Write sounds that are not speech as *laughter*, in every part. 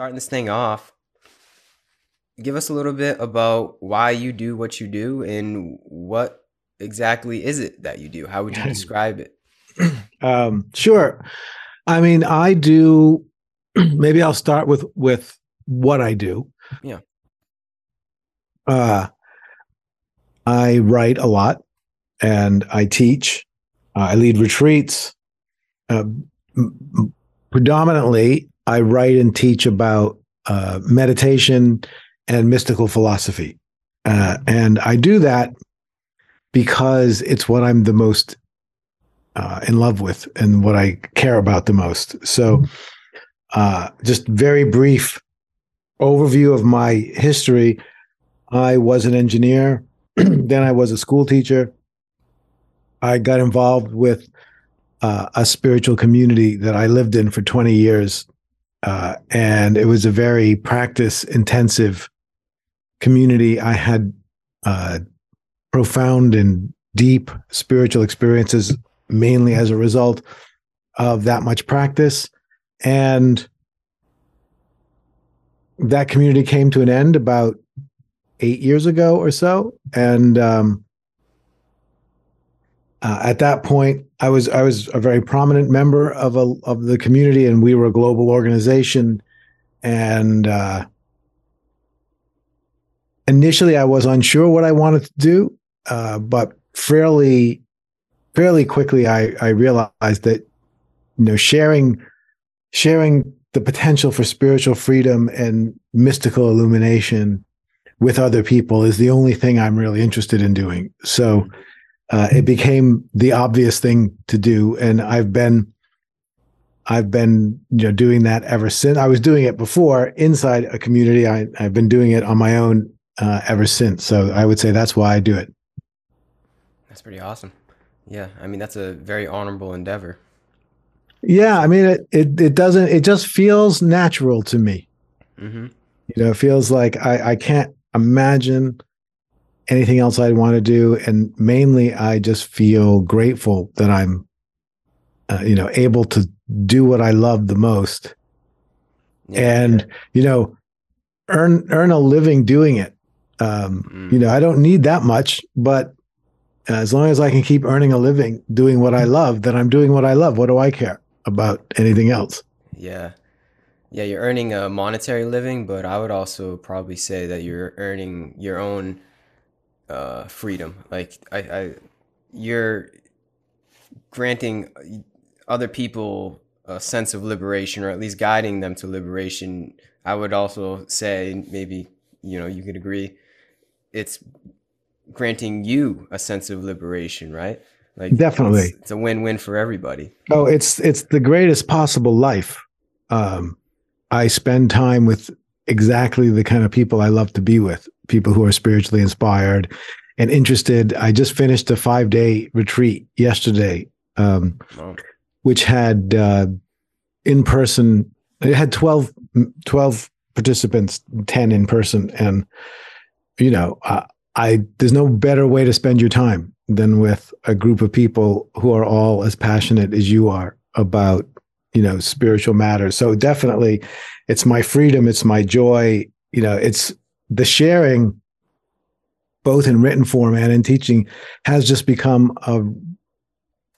starting this thing off, give us a little bit about why you do what you do and what exactly is it that you do? How would you *laughs* describe it? *clears throat* Um, sure. I mean, I do. *clears throat* Maybe I'll start with with what I do. Yeah. Uh, I write a lot, and I teach. Uh, I lead retreats. Uh, m- predominantly, I write and teach about uh, meditation and mystical philosophy, uh, and I do that because it's what I'm the most uh, in love with and what I care about the most. So, uh, just very brief overview of my history. I was an engineer, *clears throat* then I was a school teacher. I got involved with uh, a spiritual community that I lived in for 20 years. Uh, and it was a very practice intensive community. I had uh, profound and deep spiritual experiences mainly as a result of that much practice. And that community came to an end about eight years ago or so. And um, uh, at that point, I was I was a very prominent member of a of the community, and we were a global organization. And uh, initially, I was unsure what I wanted to do, uh, but fairly fairly quickly I, I realized that you know sharing sharing the potential for spiritual freedom and mystical illumination with other people is the only thing I'm really interested in doing. So uh, it became the obvious thing to do, and I've been I've been you know doing that ever since. I was doing it before inside a community. I, I've been doing it on my own uh, ever since. So I would say that's why I do it. That's pretty awesome. Yeah, I mean that's a very honorable endeavor. Yeah, I mean it. It, it doesn't. It just feels natural to me. Mm-hmm. You know, it feels like I I can't imagine anything else I'd want to do, and mainly I just feel grateful that I'm, uh, you know, able to do what I love the most, Yeah, and you know, earn earn a living doing it. Um, Mm. You know, I don't need that much, but as long as I can keep earning a living doing what I love, then I'm doing what I love. What do I care about anything else? yeah, yeah. You're earning a monetary living, but I would also probably say that you're earning your own uh, freedom. Like I, I, you're granting other people a sense of liberation, or at least guiding them to liberation. I would also say maybe you know you could agree. It's granting you a sense of liberation, right? Like Definitely. it's, it's a win-win for everybody. Oh, it's it's the greatest possible life. Um, I spend time with exactly the kind of people I love to be with, people who are spiritually inspired and interested. I just finished a five day retreat yesterday, um, Wow. which had uh, in person. It had 12, 12 participants, ten in person, and you know, uh, I there's no better way to spend your time than with a group of people who are all as passionate as you are about you know spiritual matters so definitely it's my freedom it's my joy you know it's the sharing both in written form and in teaching has just become a,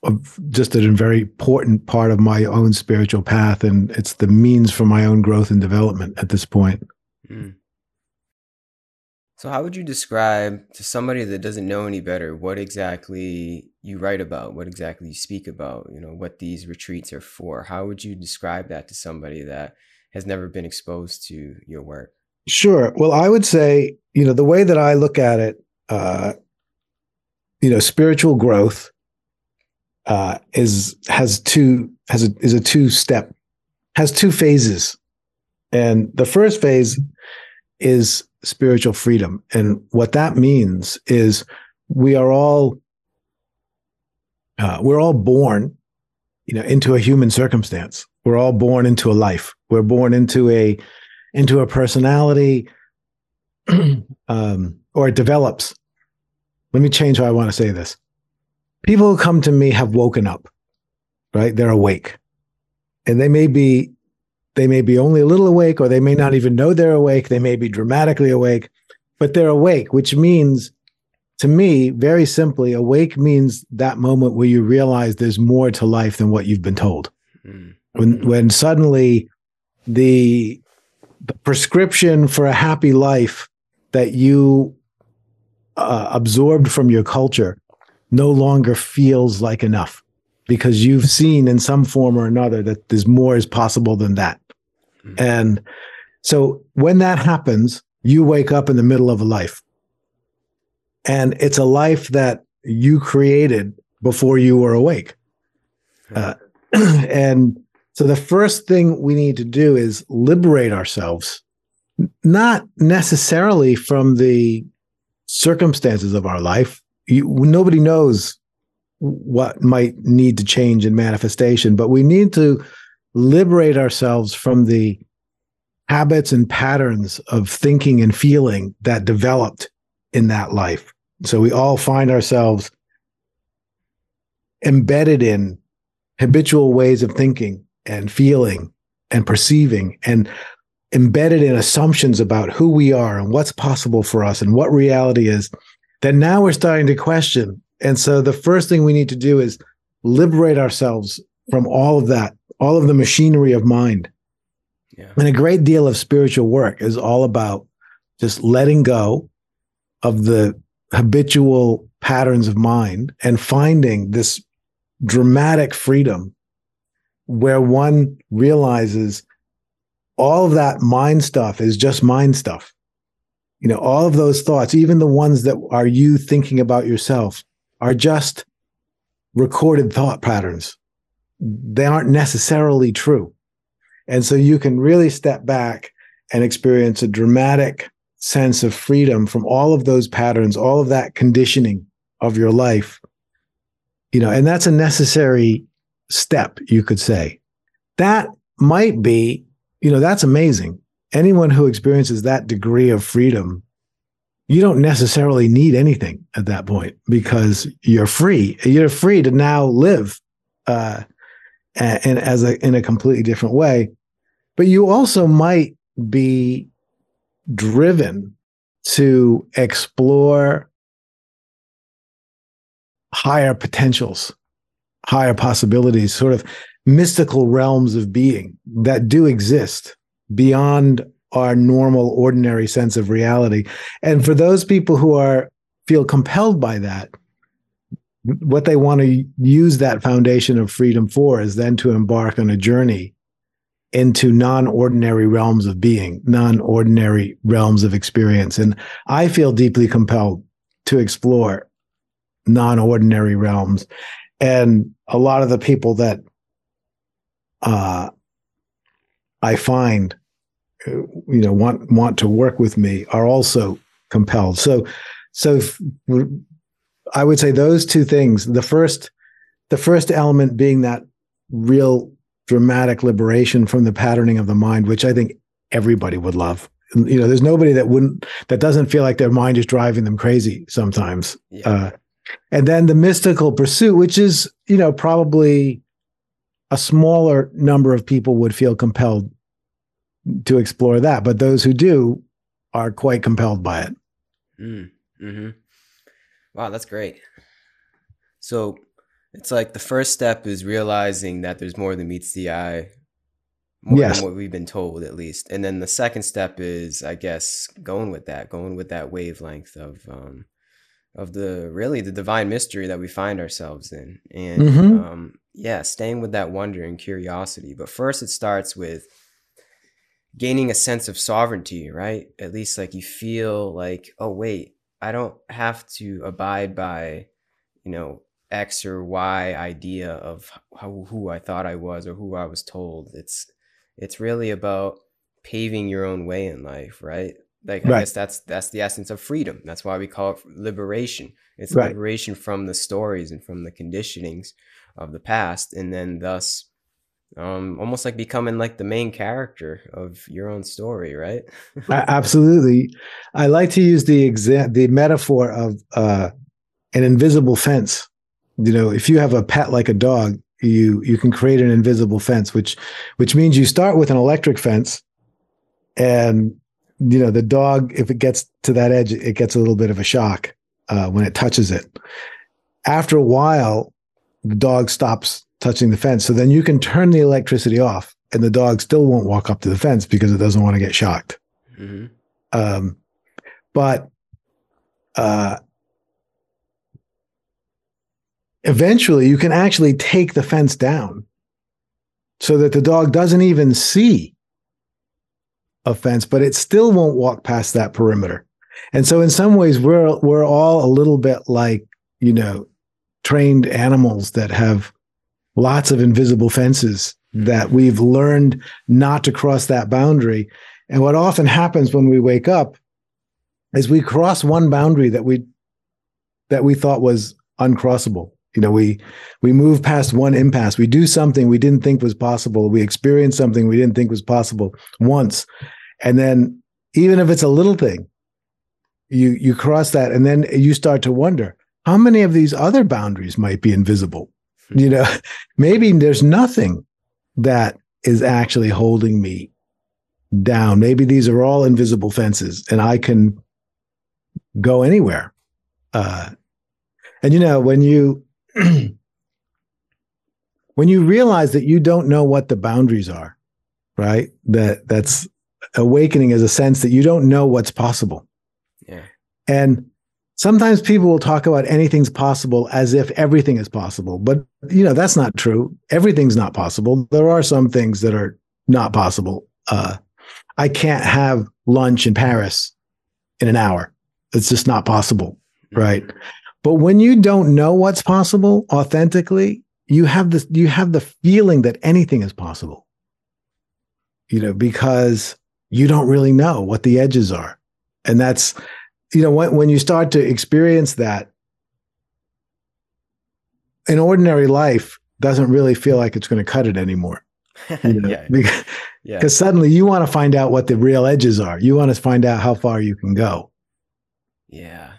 a just a very important part of my own spiritual path and it's the means for my own growth and development at this point Mm. So, how would you describe to somebody that doesn't know any better what exactly you write about, what exactly you speak about, you know, what these retreats are for? How would you describe that to somebody that has never been exposed to your work? Sure. Well, I would say, you know, the way that I look at it, uh, you know, spiritual growth uh, is has two has a is a two step has two phases, and the first phase is spiritual freedom, and what that means is we are all uh, we're all born, you know, into a human circumstance. We're all born into a life. We're born into a into a personality *clears throat* um, or it develops. Let me change how I want to say this. People who come to me have woken up, right? They're awake. And they may be they may be only a little awake, or they may not even know they're awake. They may be dramatically awake, but they're awake, which means to me, very simply, awake means that moment where you realize there's more to life than what you've been told. Mm. When when suddenly the prescription for a happy life that you uh, absorbed from your culture no longer feels like enough because you've seen in some form or another that there's more is possible than that. Mm-hmm. And so when that happens, you wake up in the middle of a life. And it's a life that you created before you were awake. Uh, *clears throat* and so the first thing we need to do is liberate ourselves, not necessarily from the circumstances of our life. You, nobody knows what might need to change in manifestation, but we need to liberate ourselves from the habits and patterns of thinking and feeling that developed in that life. So we all find ourselves embedded in habitual ways of thinking and feeling and perceiving and embedded in assumptions about who we are and what's possible for us and what reality is that now we're starting to question. And so the first thing we need to do is liberate ourselves from all of that, all of the machinery of mind. Yeah. And a great deal of spiritual work is all about just letting go of the habitual patterns of mind and finding this dramatic freedom where one realizes all of that mind stuff is just mind stuff. You know, all of those thoughts, even the ones that are you thinking about yourself, are just recorded thought patterns. They aren't necessarily true. And so you can really step back and experience a dramatic sense of freedom from all of those patterns, all of that conditioning of your life. You know, and that's a necessary step, you could say. That might be, you know, that's amazing. Anyone who experiences that degree of freedom, you don't necessarily need anything at that point because you're free. You're free to now live uh, and as a in a completely different way. But you also might be driven to explore higher potentials higher possibilities, sort of mystical realms of being that do exist beyond our normal, ordinary sense of reality. And for those people who are feel compelled by that, what they want to use that foundation of freedom for is then to embark on a journey into non-ordinary realms of being, non-ordinary realms of experience. And I feel deeply compelled to explore non-ordinary realms and a lot of the people that uh, I find, you know, want want to work with me are also compelled. So, so I would say those two things. The first, the first element being that real dramatic liberation from the patterning of the mind, which I think everybody would love. You know, there's nobody that wouldn't that doesn't feel like their mind is driving them crazy sometimes. Yeah. Uh, and then the mystical pursuit, which is, you know, probably a smaller number of people would feel compelled to explore that. But those who do are quite compelled by it. Mm, hmm Wow, that's great. So it's like the first step is realizing that there's more than meets the eye, more yes. than what we've been told, at least. And then the second step is, I guess, going with that, going with that wavelength of um, of the really the divine mystery that we find ourselves in. And mm-hmm. um, yeah staying with that wonder and curiosity. But first it starts with gaining a sense of sovereignty right? At least like you feel like oh wait i don't have to abide by you know x or y idea of how, who i thought i was or who i was told. It's it's really about paving your own way in life right like right. I guess that's that's the essence of freedom. That's why we call it liberation. It's right. liberation from the stories and from the conditionings of the past, and then thus um, almost like becoming like the main character of your own story, right? *laughs* Absolutely. I like to use the exa- the metaphor of uh, an invisible fence. You know, if you have a pet like a dog, you you can create an invisible fence, which which means you start with an electric fence, and you know the dog if it gets to that edge, it gets a little bit of a shock uh, when it touches it. After a while, the dog stops touching the fence, so then you can turn the electricity off, and the dog still won't walk up to the fence because it doesn't want to get shocked. Mm-hmm. Um, but uh, eventually you can actually take the fence down so that the dog doesn't even see a fence, but it still won't walk past that perimeter. And so in some ways we're we're all a little bit like, you know, trained animals that have lots of invisible fences hmm. that we've learned not to cross that boundary. And what often happens when we wake up is we cross one boundary that we that we thought was uncrossable you know we we move past one impasse. We do something we didn't think was possible. We experience something we didn't think was possible once. And then even if it's a little thing you you cross that and then you start to wonder how many of these other boundaries might be invisible. Hmm. you know *laughs* maybe there's nothing that is actually holding me down. Maybe these are all invisible fences and i can go anywhere uh and you know when you *clears throat* when you realize that you don't know what the boundaries are, right? That that's awakening is a sense that you don't know what's possible. Yeah. And sometimes people will talk about anything's possible as if everything is possible, but you know that's not true. Everything's not possible. There are some things that are not possible. Uh, I can't have lunch in Paris in an hour. It's just not possible, right? But when you don't know what's possible authentically, you have this you have the feeling that anything is possible. You know, because you don't really know what the edges are. And that's you know when when you start to experience that an ordinary life doesn't really feel like it's going to cut it anymore. *laughs* You know? yeah. Because, yeah. because suddenly you want to find out what the real edges are. You want to find out how far you can go. Yeah.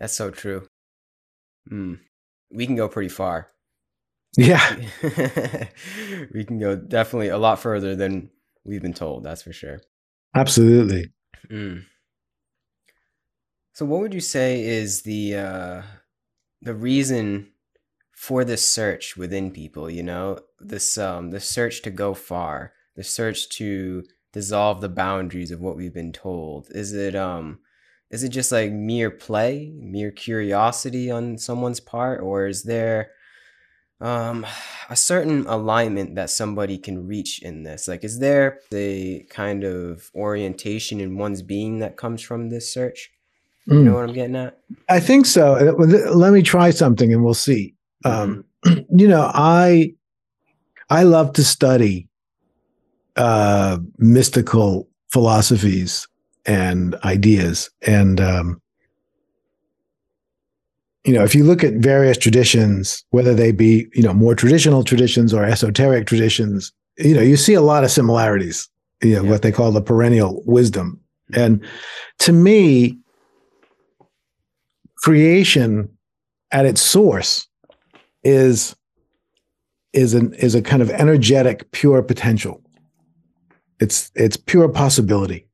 That's so true. Mm. We can go pretty far. Yeah. *laughs* we can go definitely a lot further than we've been told, that's for sure. Absolutely. Mm. So what would you say is the uh the reason for this search within people, you know? This um the search to go far, the search to dissolve the boundaries of what we've been told. Is it um is it just like mere play, mere curiosity on someone's part, or is there um, a certain alignment that somebody can reach in this? Like, is there a kind of orientation in one's being that comes from this search? You mm. know what I'm getting at? I think so. Uh, let me try something and we'll see. Um, mm-hmm. *clears throat* you know, I I love to study uh, mystical philosophies and ideas. And, um, you know, if you look at various traditions, whether they be, you know, more traditional traditions or esoteric traditions, you know, you see a lot of similarities, you know, yeah. what they call the perennial wisdom. And to me, creation at its source is is an is a kind of energetic pure potential it's it's pure possibility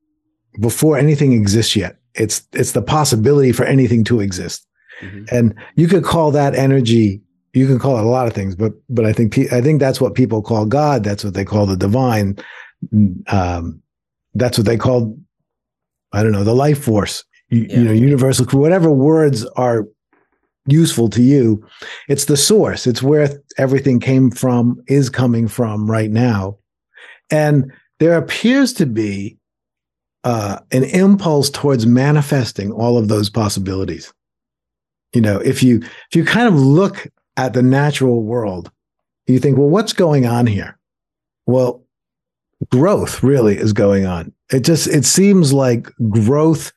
before anything exists yet. It's it's the possibility for anything to exist, mm-hmm. and you could call that energy. You can call it a lot of things, but but I think I think that's what people call God. That's what they call the divine. Um, that's what they call I don't know the life force. You, yeah. you know, universal. Whatever words are useful to you, it's the source. It's where everything came from, is coming from right now, and there appears to be uh, an impulse towards manifesting all of those possibilities. You know, if you if you kind of look at the natural world, you think, well, what's going on here? Well, growth really is going on. It just it seems like growth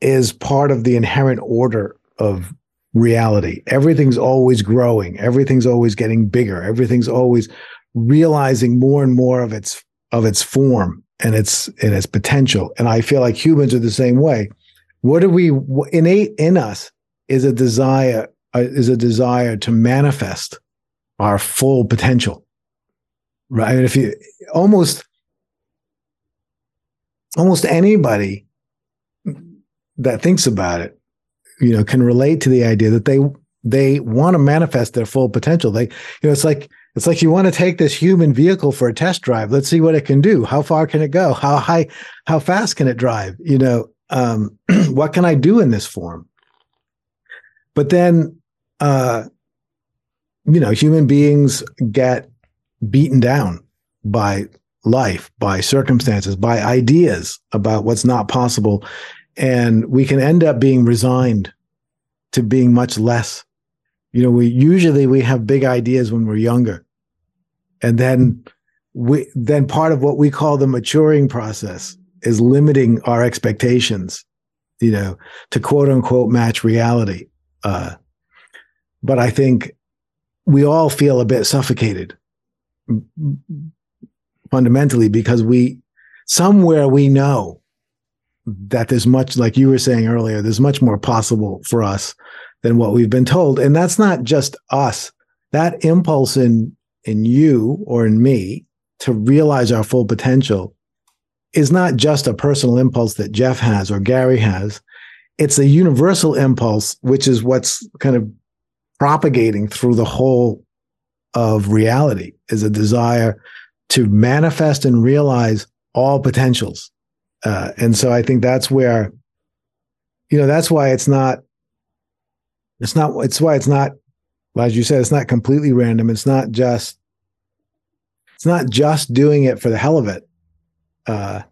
is part of the inherent order of reality. Everything's always growing. Everything's always getting bigger. Everything's always realizing more and more of its of its form and its and its potential. And I feel like humans are the same way. What do we innate in us is a desire uh, is a desire to manifest our full potential. Right. And if you almost almost anybody that thinks about it, you know, can relate to the idea that they they want to manifest their full potential. They, you know, it's like it's like you want to take this human vehicle for a test drive. Let's see what it can do. How far can it go? How high? How fast can it drive? You know, um, *clears throat* what can I do in this form? But then, uh, you know, human beings get beaten down by life, by circumstances, by ideas about what's not possible. And we can end up being resigned to being much less. You know, we usually we have big ideas when we're younger. And then we then part of what we call the maturing process is limiting our expectations, you know, to quote unquote match reality. Uh, but I think we all feel a bit suffocated fundamentally because we somewhere we know that there's much like you were saying earlier there's much more possible for us than what we've been told and that's not just us that impulse in in you or in me to realize our full potential is not just a personal impulse that Jeff has or Gary has it's a universal impulse which is what's kind of propagating through the whole of reality is a desire to manifest and realize all potentials. Uh, and so I think that's where, you know, that's why it's not, it's not, it's why it's not, as you said, it's not completely random. It's not just, it's not just doing it for the hell of it. Uh,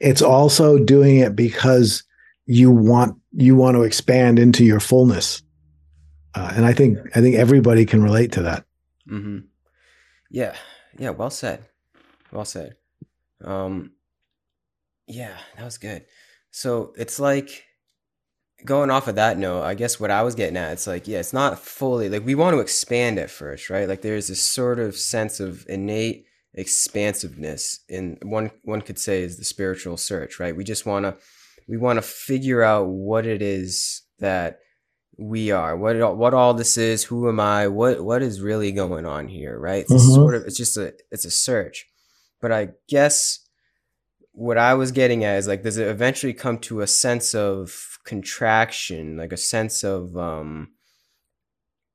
it's also doing it because you want, you want to expand into your fullness. Uh, and I think, I think everybody can relate to that. Mm-hmm. Yeah. Yeah. Well said. Well said. Um, yeah, that was good. So it's like going off of that note, I guess what I was getting at, it's like, yeah, it's not fully like we want to expand at first, right? Like there's this sort of sense of innate expansiveness in one one could say is the spiritual search, right? We just want to we want to figure out what it is that we are what what all this is who am i what what is really going on here right it's mm-hmm. sort of it's just a it's a search but I guess what I was getting at is like, does it eventually come to a sense of contraction, like a sense of um,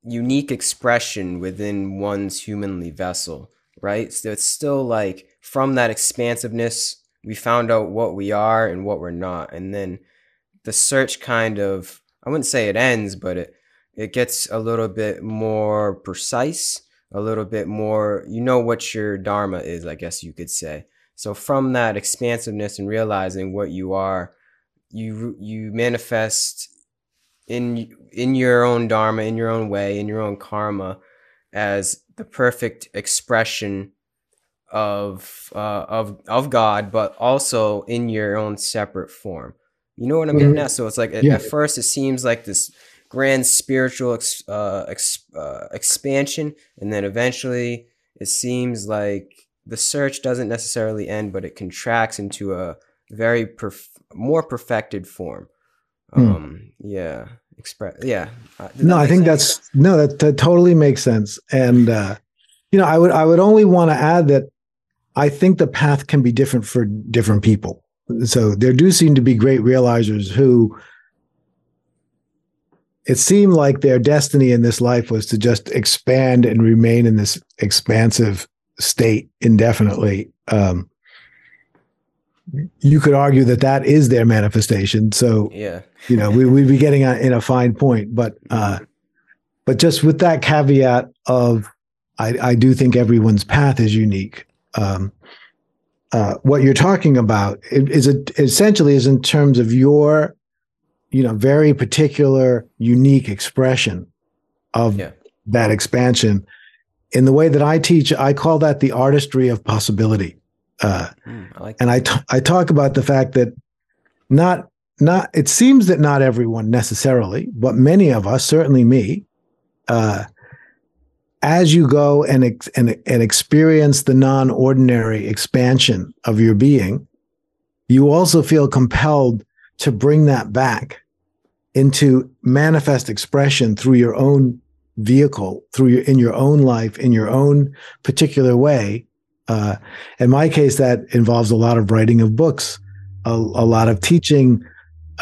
unique expression within one's humanly vessel, right? So it's still like from that expansiveness, we found out what we are and what we're not. And then the search kind of, I wouldn't say it ends, but it, it gets a little bit more precise a little bit more you know what your dharma is i guess you could say so from that expansiveness and realizing what you are you you manifest in in your own dharma in your own way in your own karma as the perfect expression of uh, of of God, but also in your own separate form. You know what I'm getting at? So it's like yeah. at first it seems like this grand spiritual ex, uh, ex, uh, expansion, and then eventually it seems like the search doesn't necessarily end, but it contracts into a very perf- more perfected form. Hmm. Um, yeah, express. Yeah. Uh, no, I think sense? that's no, that, that totally makes sense. And uh, you know, I would I would only want to add that I think the path can be different for different people. So there do seem to be great realizers who it seemed like their destiny in this life was to just expand and remain in this expansive state indefinitely. Um, you could argue that that is their manifestation. So, yeah, you know, we, we'd be getting in a fine point, but, uh, but just with that caveat of, I, I do think everyone's path is unique. Um, uh, what you're talking about is it essentially is in terms of your you know, very particular, unique expression of yeah. that expansion. In the way that I teach, I call that the artistry of possibility. Uh, mm, I like and I, t- I talk about the fact that not not it seems that not everyone necessarily, but many of us, certainly me, uh, as you go and, ex- and and experience the non-ordinary expansion of your being, you also feel compelled to bring that back into manifest expression through your own vehicle through your in your own life in your own particular way uh, in my case that involves a lot of writing of books a, a lot of teaching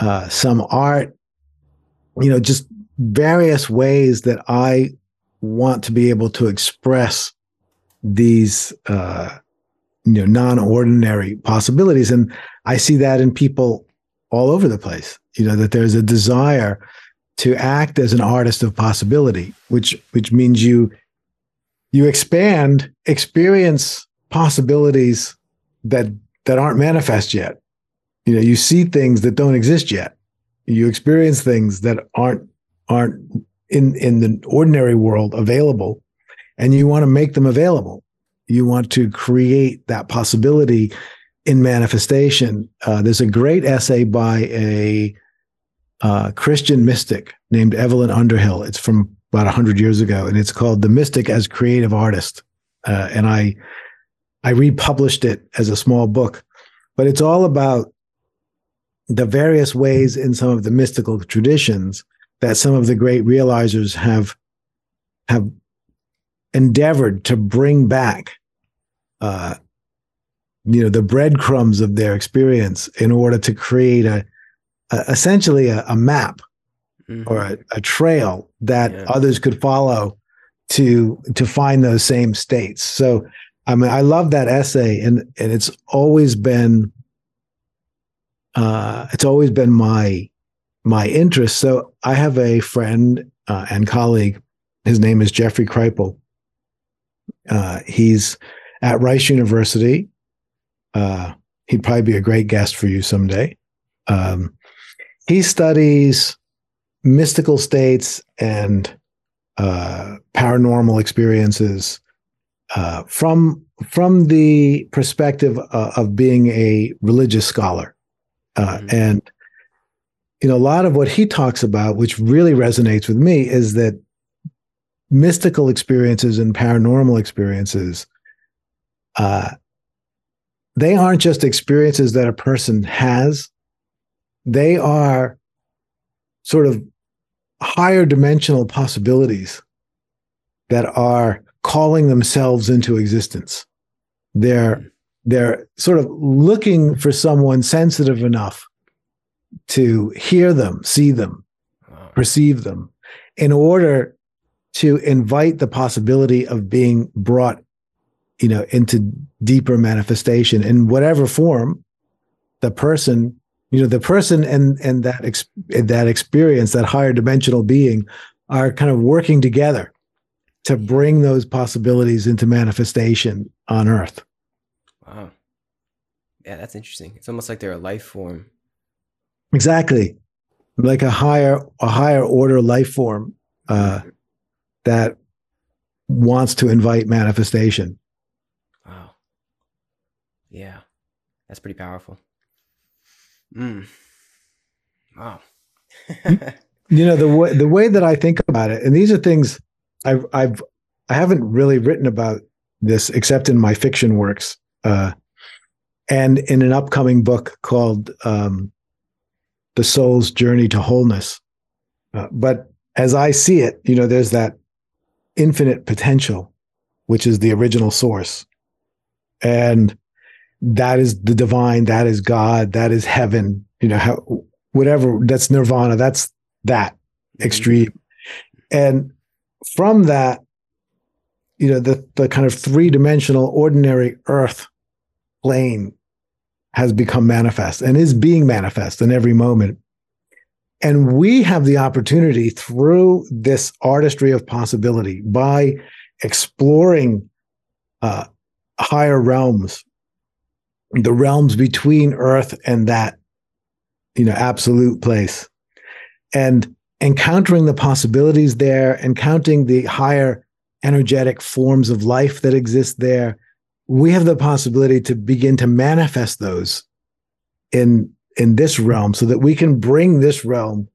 uh, some art you know just various ways that i want to be able to express these uh, you know non-ordinary possibilities. And i see that in people all over the place you know that there's a desire to act as an artist of possibility, which which means you you expand, experience possibilities that that aren't manifest yet. You know, you see things that don't exist yet. You experience things that aren't aren't in in the ordinary world available, and you want to make them available. You want to create that possibility in manifestation. Uh, there's a great essay by a uh, Christian mystic named Evelyn Underhill. It's from about 100 years ago, and it's called The Mystic as Creative Artist. Uh, and I, I republished it as a small book, but it's all about the various ways in some of the mystical traditions that some of the great realizers have have endeavored to bring back uh, you know the breadcrumbs of their experience in order to create a uh, essentially a, a map mm-hmm. or a, a, trail that yeah. others could follow to to find those same states. So I mean, I love that essay, and and it's always been uh, it's always been my my interest. So I have a friend uh, and colleague. His name is Jeffrey Kripal. Uh, he's at Rice University. Uh, he'd probably be a great guest for you someday. Um, he studies mystical states and uh, paranormal experiences uh, from from the perspective uh, of being a religious scholar, uh, mm-hmm. and you know a lot of what he talks about, which really resonates with me, is that mystical experiences and paranormal experiences uh, they aren't just experiences that a person has they are sort of higher dimensional possibilities that are calling themselves into existence. They're hmm. they're sort of looking for someone sensitive enough to hear them, see them, perceive them, in order to invite the possibility of being brought, you know, into deeper manifestation in whatever form the person you know the person and and that ex, that experience that higher dimensional being are kind of working together to bring those possibilities into manifestation on earth. Wow. Yeah that's interesting. It's almost like they're a life form. Exactly. Like a higher a higher order life form uh, that wants to invite manifestation. Wow. Yeah that's pretty powerful. Mm. Wow. you know the way the way that I think about it, and these are things I've I've I haven't really written about this except in my fiction works, uh, and in an upcoming book called um, "The Soul's Journey to Wholeness." Uh, but as I see it, you know, there's that infinite potential, which is the original source, and that is the divine, that is God, that is heaven, you know, how, whatever, that's nirvana, that's that mm-hmm. extreme. And from that, you know, the, the kind of three dimensional ordinary earth plane has become manifest and is being manifest in every moment. And we have the opportunity through this artistry of possibility by exploring uh, higher realms the realms between earth and that you know absolute place and encountering the possibilities there encountering the higher energetic forms of life that exist there we have the possibility to begin to manifest those in in this realm so that we can bring this realm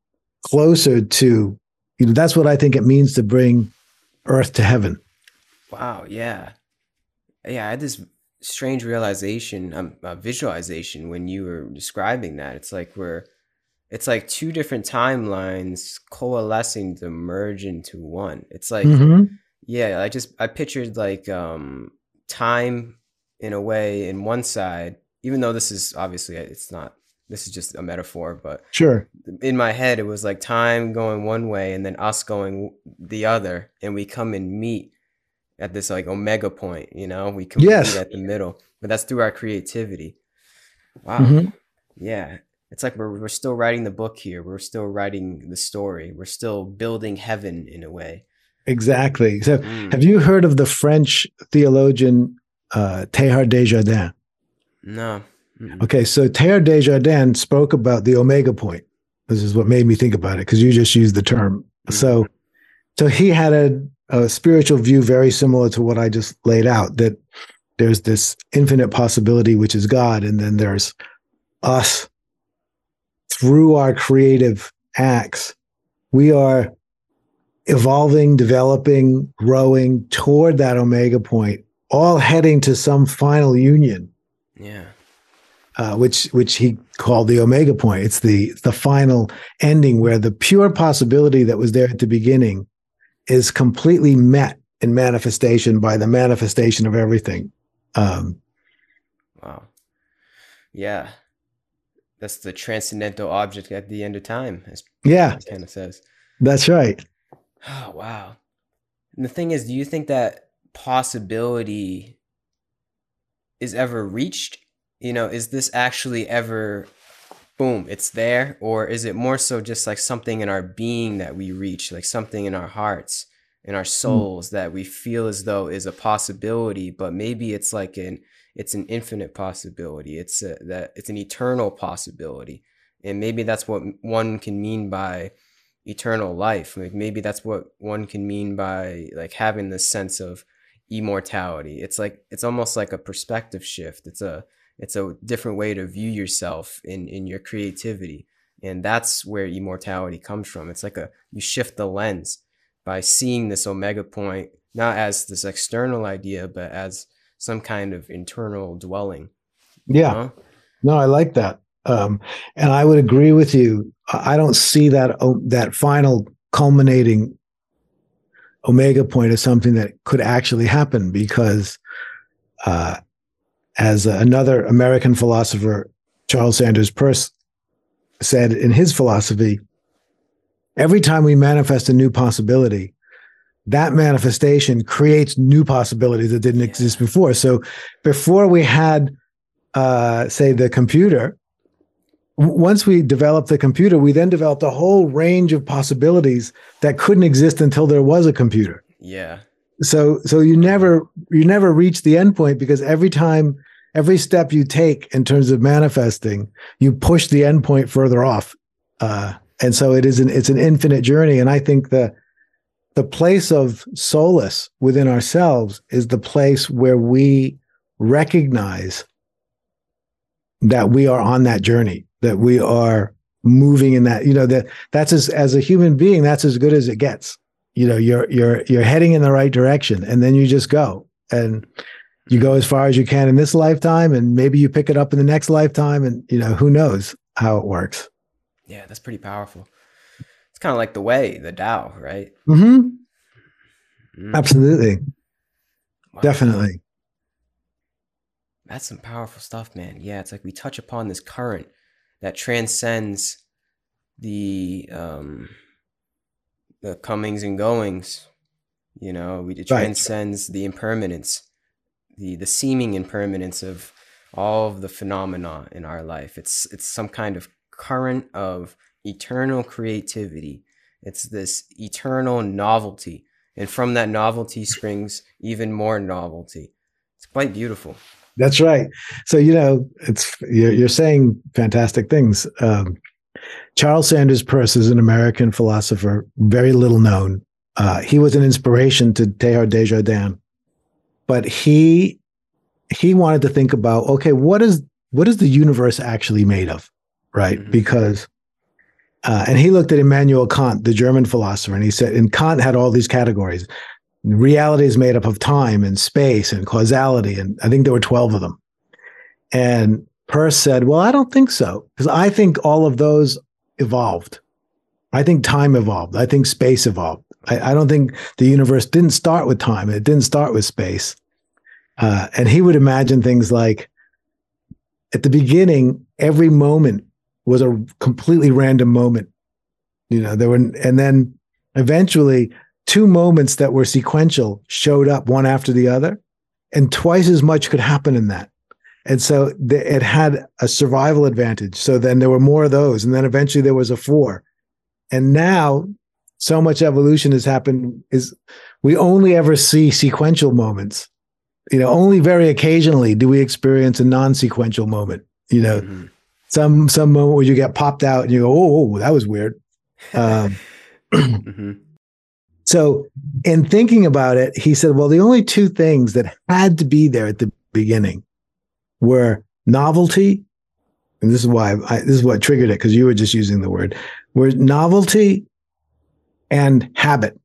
closer to you know that's what i think it means to bring earth to heaven wow yeah yeah i had this strange realization, um, uh, visualization when you were describing that. It's like we're, it's like two different timelines coalescing to merge into one. It's like Mhm. yeah, I just I pictured like um time in a way in one side, even though this is obviously it's not this is just a metaphor, but Sure. in my head it was like time going one way and then us going the other and we come and meet at this like omega point, you know? We come Yes. meet at the middle. But that's through our creativity. Wow. Mhm. Yeah. It's like we're we're still writing the book here. We're still writing the story. We're still building heaven in a way. Exactly. So, Mm. have you heard of the French theologian uh, Teilhard de Chardin? No. Mm-mm. Okay, so Teilhard de Chardin spoke about the omega point. This is what made me think about it because you just used the term. So, so he had a, a spiritual view very similar to what I just laid out. That there's this infinite possibility, which is God, and then there's us through our creative acts. We are evolving, developing, growing toward that omega point, all heading to some final union Yeah. uh, which which he called the omega point. It's the the final ending where the pure possibility that was there at the beginning is completely met in manifestation by the manifestation of everything. Um, Wow. Yeah. That's the transcendental object at the end of time, as yeah, kind of says. that's right. Oh, wow. And the thing is, do you think that possibility is ever reached? You know, is this actually ever boom, it's there? Or is it more so just like something in our being that we reach, like something in our hearts, in our hmm. souls that we feel as though is a possibility, but maybe it's like an it's an infinite possibility. It's a, that it's an eternal possibility. And maybe that's what one can mean by eternal life. Like maybe that's what one can mean by like having this sense of immortality. It's like it's almost like a perspective shift. It's a it's a different way to view yourself in in your creativity. And that's where immortality comes from. It's like a you shift the lens by seeing this omega point not as this external idea but as some kind of internal dwelling Yeah, know? no, I like that, um, and I would agree with you. I I don't see that that final culminating omega point as something that could actually happen because, uh, as another American philosopher, Charles Sanders Peirce, said in his philosophy, every time we manifest a new possibility, that manifestation creates new possibilities that didn't Yeah. exist before. So before we had, uh, say, the computer, w- once we developed the computer, we then developed a whole range of possibilities that couldn't exist until there was a computer. yeah So, so you never you never reach the end point because every time, every step you take in terms of manifesting, you push the end point further off. Uh, and so it is an it's an infinite journey. And I think the the place of solace within ourselves is the place where we recognize that we are on that journey, that we are moving in that, you know, that that's as as a human being, that's as good as it gets. You know, you're you're you're heading in the right direction and then you just go. And you go as far as you can in this lifetime and maybe you pick it up in the next lifetime and you know, who knows how it works. yeah that's pretty powerful kind of like the way the Tao, right hmm Mm. Absolutely. Wow. Definitely. That's some powerful stuff, man. Yeah, it's like we touch upon this current that transcends the um the comings and goings. You know, we, it Right. transcends the impermanence, the the seeming impermanence of all of the phenomena in our life. It's it's some kind of current of eternal creativity. It's this eternal novelty. And from that novelty springs even more novelty. It's quite beautiful. That's right. So you know, it's you're, you're saying fantastic things. Um, Charles Sanders Peirce is an American philosopher, very little known. Uh, he was an inspiration to Teilhard de Chardin, but he he wanted to think about okay, what is what is the universe actually made of, right? Mhm. Because uh, and he looked at Immanuel Kant, the German philosopher, and he said, and Kant had all these categories. Reality is made up of time and space and causality, and I think there were twelve of them. And Peirce said, "Well, I don't think so, because I think all of those evolved. I think time evolved. I think space evolved. I, I don't think the universe didn't start with time. It didn't start with space. Uh, and he would imagine things like at the beginning, every moment was a completely random moment. You know, there were, and then eventually two moments that were sequential showed up one after the other, and twice as much could happen in that. And so it had a survival advantage. So then there were more of those. And then eventually there was a four. And now so much evolution has happened is we only ever see sequential moments. You know, only very occasionally do we experience a non-sequential moment. You know, mm-hmm. Some some moment where you get popped out and you go, oh, oh that was weird. Um, *laughs* *clears throat* mm-hmm. So, in thinking about it, he said, well, the only two things that had to be there at the beginning were novelty, and this is why I, this is what triggered it because you were just using the word, were novelty and habit.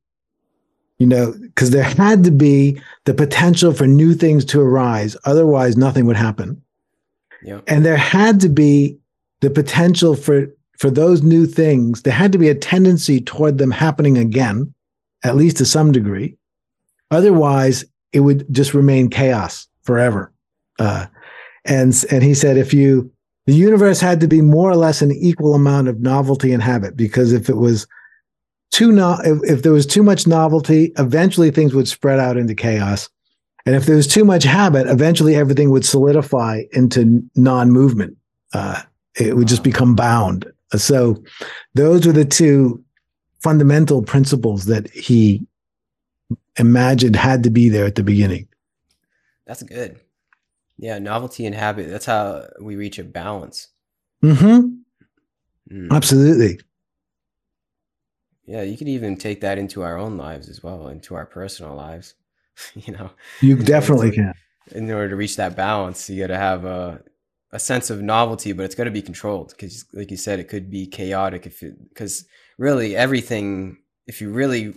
You know, because there had to be the potential for new things to arise. Otherwise, nothing would happen. Yep. And there had to be the potential for for those new things. There had to be a tendency toward them happening again, at least to some degree. Otherwise, it would just remain chaos forever. Uh, and and he said if you the universe had to be more or less an equal amount of novelty and habit because if it was too no if, if there was too much novelty eventually things would spread out into chaos and if there was too much habit eventually everything would solidify into non-movement uh, it would just become bound so those were the two fundamental principles that he imagined had to be there at the beginning that's good yeah, novelty and habit. That's how we reach a balance. Mm-hmm. Mm. Absolutely. Yeah, you could even take that into our own lives as well, into our personal lives. *laughs* you know, you definitely to, can. In order to reach that balance, you got to have a a sense of novelty, but it's got to be controlled because, like you said, it could be chaotic if because really everything. If you really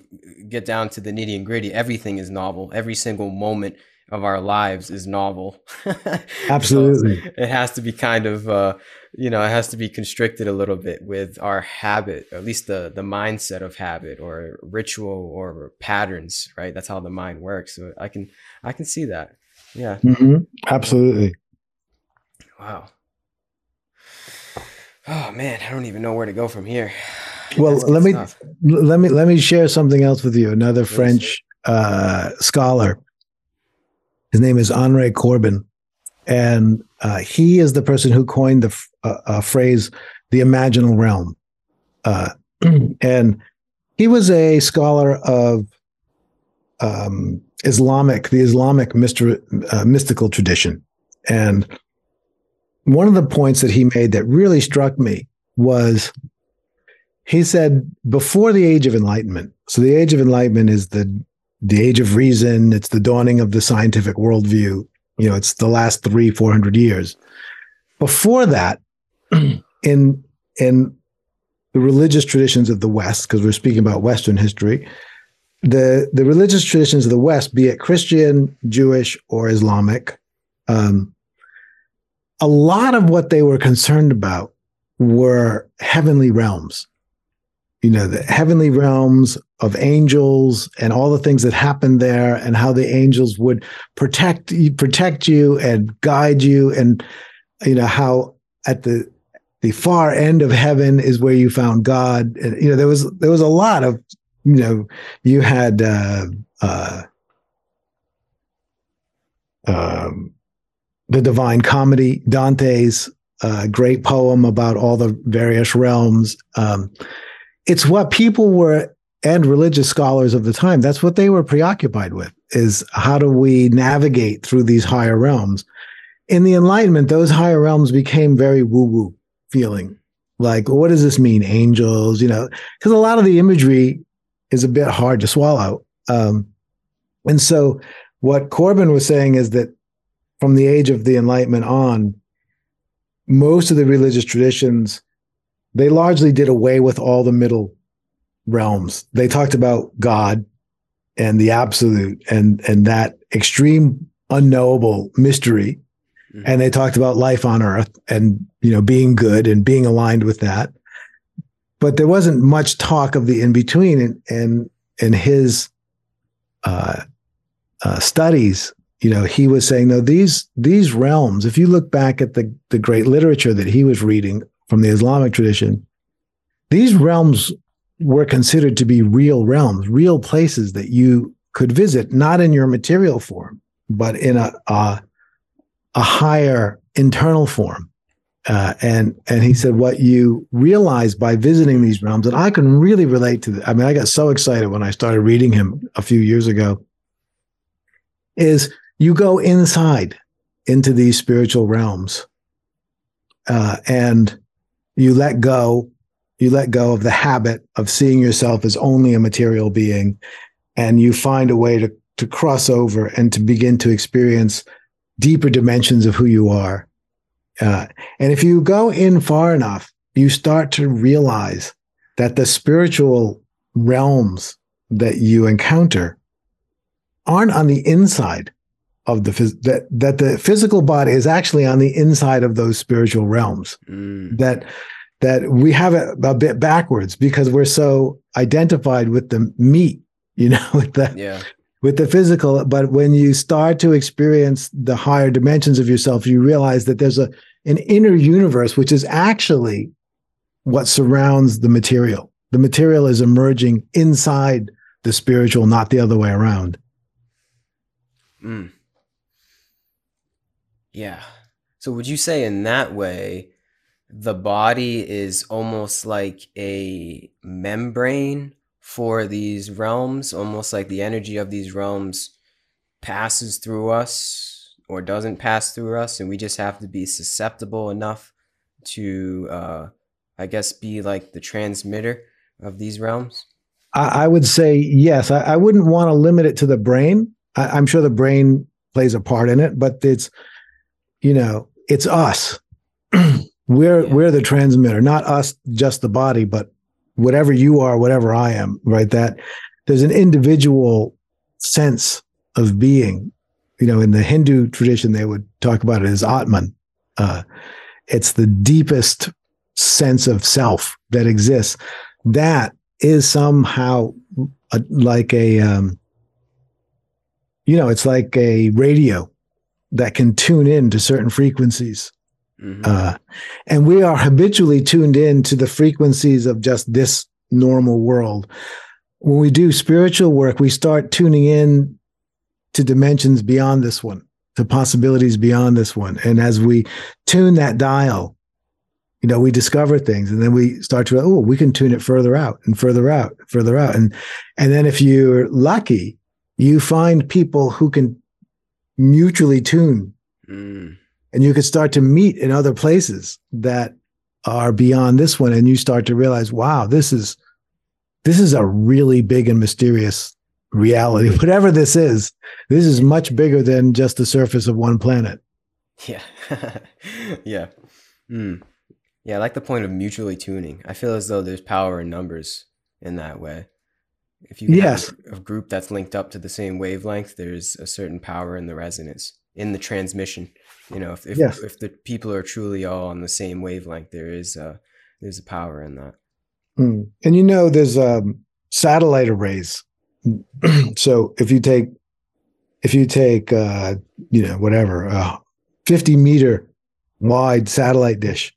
get down to the nitty and gritty, everything is novel. Every single moment of our lives is novel. *laughs* Absolutely. so it has to be kind of uh, you know, it has to be constricted a little bit with our habit, or at least the the mindset of habit or ritual or patterns, right? That's how the mind works. So I can I can see that. Yeah. Mm-hmm. Absolutely. Wow. Oh man, I don't even know where to go from here. *sighs* Well, let me stuff. let me let me share something else with you. Another French uh, scholar his name is Henri Corbin, and uh, he is the person who coined the uh, uh, phrase "the imaginal realm," uh, *clears throat* and he was a scholar of um, Islamic, the Islamic myster- uh, mystical tradition, and one of the points that he made that really struck me was he said before the age of enlightenment so the age of enlightenment is the the age of reason. It's the dawning of the scientific worldview. You know, it's the last three, four hundred years. Before that, *clears throat* in in the religious traditions of the West, because we're speaking about Western history, the the religious traditions of the West, be it Christian, Jewish, or Islamic, um, a lot of what they were concerned about were heavenly realms you know, the heavenly realms of angels and all the things that happened there and how the angels would protect you, protect you and guide you and you know how at the the far end of heaven is where you found God. And you know there was there was a lot of you know you had uh uh um the divine comedy dante's uh, great poem about all the various realms. Um it's what people were and religious scholars of the time that's what they were preoccupied with is how do we navigate through these higher realms? In the enlightenment those higher realms became very woo woo feeling. Like what does this mean angels? You know because a lot of the imagery is a bit hard to swallow. Um, and so what corbin was saying is that from the age of the enlightenment on most of the religious traditions they largely did away with all the middle realms. They talked about God and the absolute and and that extreme unknowable mystery. Mm-hmm. And they talked about life on earth and you know being good and being aligned with that. but there wasn't much talk of the in between and and in his uh, uh, studies you know he was saying no these these realms if you look back at the the great literature that he was reading from the islamic tradition these realms were considered to be real realms real places that you could visit not in your material form but in a a, a higher internal form. Uh, and and he said what you realize by visiting these realms and i can really relate to that i mean i got so excited when i started reading him a few years ago is you go inside into these spiritual realms uh, and you let go you let go of the habit of seeing yourself as only a material being and you find a way to to cross over and to begin to experience deeper dimensions of who you are. Uh, and if you go in far enough you start to realize that the spiritual realms that you encounter aren't on the inside of the phys- that that the physical body is actually on the inside of those spiritual realms Mm. that that we have it a bit backwards because we're so identified with the meat you *laughs* know with the Yeah. with the physical but when you start to experience the higher dimensions of yourself you realize that there's a an inner universe which is actually what surrounds the material the material is emerging inside the spiritual not the other way around Mm. Yeah. So would you say in that way, the body is almost like a membrane for these realms, almost like the energy of these realms passes through us or doesn't pass through us, and we just have to be susceptible enough to, uh, I guess, be like the transmitter of these realms? I, I would say yes. I, I wouldn't want to limit it to the brain. I, I'm sure the brain plays a part in it, but it's, you know, it's us. *clears throat* we're Yeah. we're the transmitter, not us, just the body, but whatever you are, whatever I am. Right? That there's an individual sense of being. You know, in the Hindu tradition, they would talk about it as Atman. Uh, it's the deepest sense of self that exists. That is somehow a, like a um, you know it's like a radio that can tune in to certain frequencies. Mhm. uh, and we are habitually tuned in to the frequencies of just this normal world. When we do spiritual work we start tuning in to dimensions beyond this one to possibilities beyond this one. And as we tune that dial you know we discover things and then we start to oh we can tune it further out and further out further out. And and then if you're lucky you find people who can mutually tune Mm. and you can start to meet in other places that are beyond this one and you start to realize wow this is this is a really big and mysterious reality *laughs* whatever this is this is much bigger than just the surface of one planet Yeah. *laughs* yeah. Mm. Yeah, I like the point of mutually tuning. I feel as though there's power in numbers in that way. If you have Yes. a, a group that's linked up to the same wavelength, there's a certain power in the resonance, in the transmission. You know, if if, Yes. if the people are truly all on the same wavelength, there is a there's a power in that. Mm. and you know there's um, satellite arrays *clears throat* so if you take if you take uh, you know whatever uh, 50 meter wide satellite dish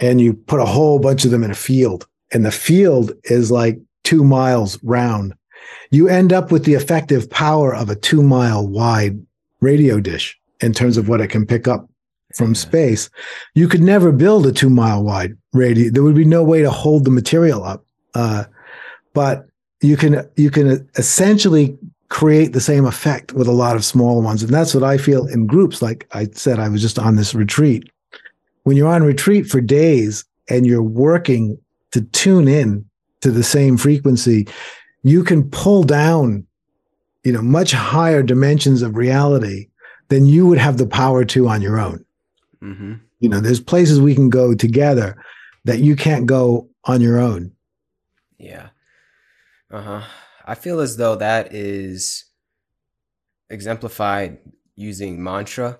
and you put a whole bunch of them in a field and the field is like two miles round. You end up with the effective power of a two mile wide radio dish in terms of what it can pick up from space. You could never build a two mile wide radio. There would be no way to hold the material up. Uh, but you can you can essentially create the same effect with a lot of small ones. And that's what i feel in groups. Like i said i was just on this retreat. When you're on retreat for days and you're working to tune in to the same frequency you can pull down you know much higher dimensions of reality than you would have the power to on your own Mm-hmm. you know there's places we can go together that you can't go on your own Yeah. Uh huh. I feel as though that is exemplified using mantra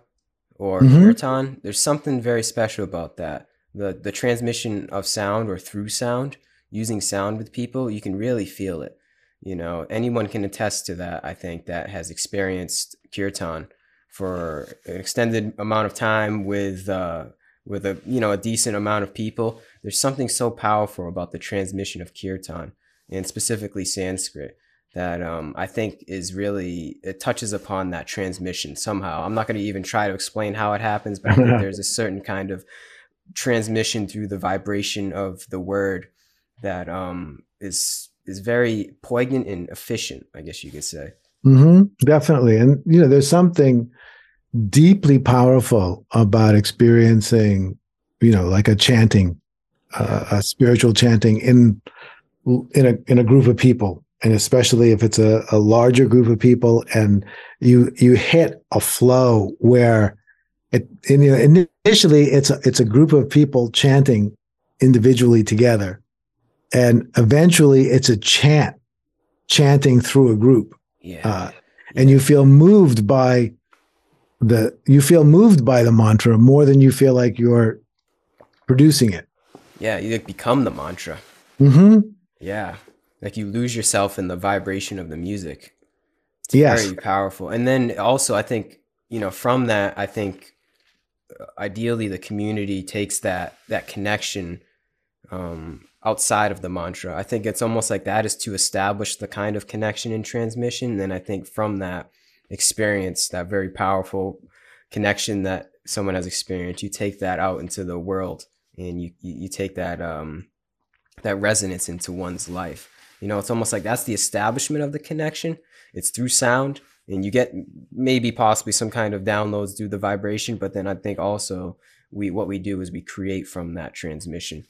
or Mhm. kirtan. There's something very special about that. The the transmission of sound or through sound using sound with people, you can really feel it. You know, anyone can attest to that. I think that has experienced kirtan for an extended amount of time with uh, with a you know a decent amount of people. There's something so powerful about the transmission of kirtan and specifically Sanskrit that um, I think is really it touches upon that transmission somehow. I'm not going to even try to explain how it happens, but I think *laughs* there's a certain kind of transmission through the vibration of the word that um, is is very poignant and efficient. I guess you could say. Mm-hmm, definitely, and you know, there's something deeply powerful about experiencing, you know, like a chanting, uh, a spiritual chanting in in a in a group of people and especially if it's a, a larger group of people and you you hit a flow where it in, initially it's a, it's a group of people chanting individually together and eventually it's a chant chanting through a group Yeah. uh, and you feel moved by the you feel moved by the mantra more than you feel like you're producing it yeah, you like become the mantra. mm-hmm Yeah. Like you lose yourself in the vibration of the music. It's Yes. very powerful. And then also I think, you know, from that I think uh, ideally the community takes that that connection um outside of the mantra. I think it's almost like that is to establish the kind of connection and transmission. And I think from that experience, that very powerful connection that someone has experienced, you take that out into the world and you you, take that um that resonance into one's life. You know, it's almost like that's the establishment of the connection. It's through sound, and you get maybe possibly some kind of downloads through the vibration. But then I think also we what we do is we create from that transmission.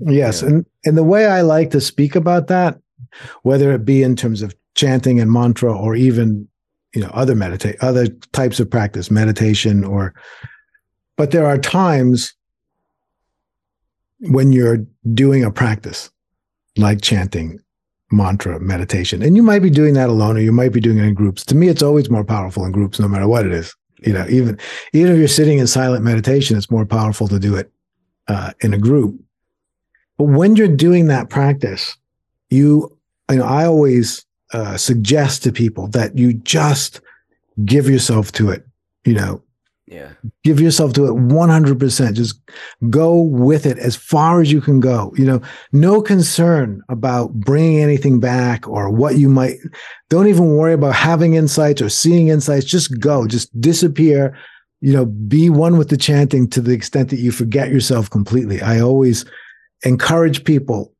Yes, Yeah. and and the way I like to speak about that, whether it be in terms of chanting and mantra, or even you know other meditate other types of practice, meditation, or but there are times when you're doing a practice like chanting, mantra, meditation, and you might be doing that alone, or you might be doing it in groups. To me, it's always more powerful in groups, no matter what it is. You know, even even if you're sitting in silent meditation, it's more powerful to do it uh, in a group. But when you're doing that practice, you, you know, I always uh, suggest to people that you just give yourself to it. You know, Yeah. give yourself to it 100%. Just go with it as far as you can go. You know, no concern about bringing anything back or what you might. Don't even worry about having insights or seeing insights. Just go. Just disappear. You know, be one with the chanting to the extent that you forget yourself completely. I always encourage people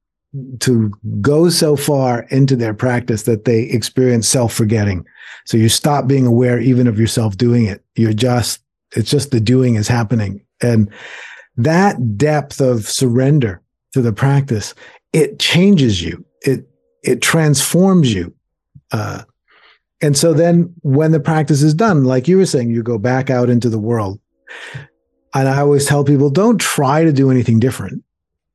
to go so far into their practice that they experience self-forgetting. So you stop being aware even of yourself doing it. You're just it's just the doing is happening. And that depth of surrender to the practice, it changes you. It it transforms you. Uh, and so then when the practice is done, like you were saying, you go back out into the world. And I always tell people, don't try to do anything different.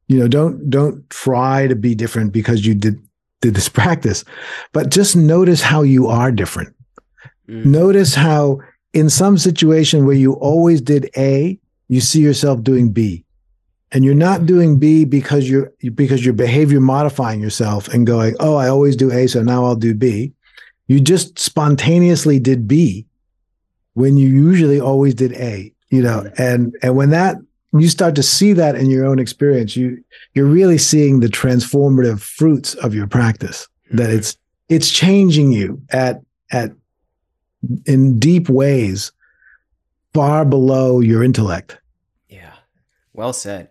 You know, don't don't try to be different because you did did this *laughs* practice, but just notice how you are different. Mm. Notice how in some situation where you always did A, you see yourself doing B. And you're not doing B because you're because your behavior modifying yourself and going, oh, I always do A, so now I'll do B. You just spontaneously did B when you usually always did A, you know, and and when that you start to see that in your own experience, you you're really seeing the transformative fruits of your practice. That mm-hmm. it's it's changing you at at in deep ways far below your intellect. Yeah. Well said.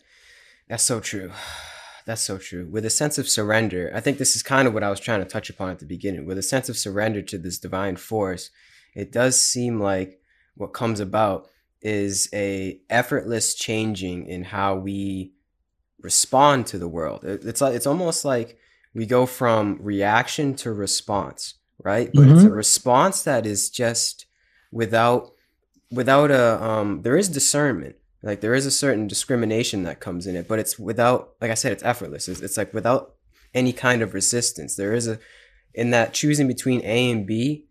That's so true. *sighs* That's so true. With a sense of surrender, I think this is kind of what I was trying to touch upon at the beginning. With a sense of surrender to this divine force, it does seem like what comes about is a effortless changing in how we respond to the world. It's like it's almost like we go from reaction to response, right? But it's a response that is just without without a um there is discernment like there is a certain discrimination that comes in it but it's without like i said it's effortless it's, it's like without any kind of resistance there is a in that choosing between a and b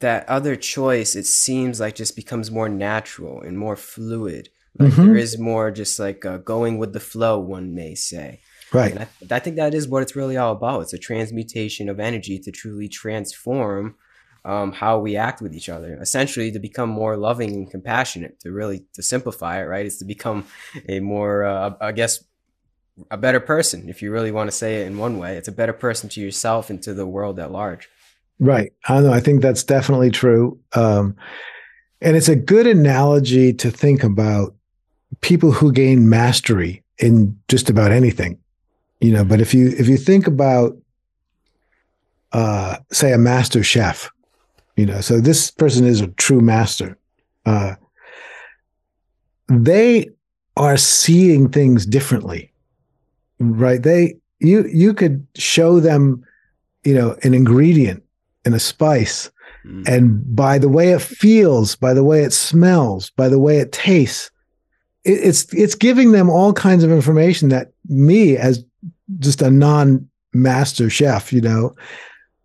that other choice it seems like just becomes more natural and more fluid like Mhm. there is more just like uh, going with the flow one may say Right. And I, I think that is what it's really all about. It's a transmutation of energy to truly transform um, how we act with each other. Essentially, to become more loving and compassionate. To really to simplify it, right? Is to become a more, uh, I guess, a better person. If you really want to say it in one way, it's a better person to yourself and to the world at large. Right. I know. I think that's definitely true. Um, and it's a good analogy to think about people who gain mastery in just about anything you know but if you if you think about uh say a master chef you know so this person is a true master uh they are seeing things differently right they you you could show them you know an ingredient and a spice mm. and by the way it feels by the way it smells by the way it tastes it, it's it's giving them all kinds of information that me as just a non master chef, you know.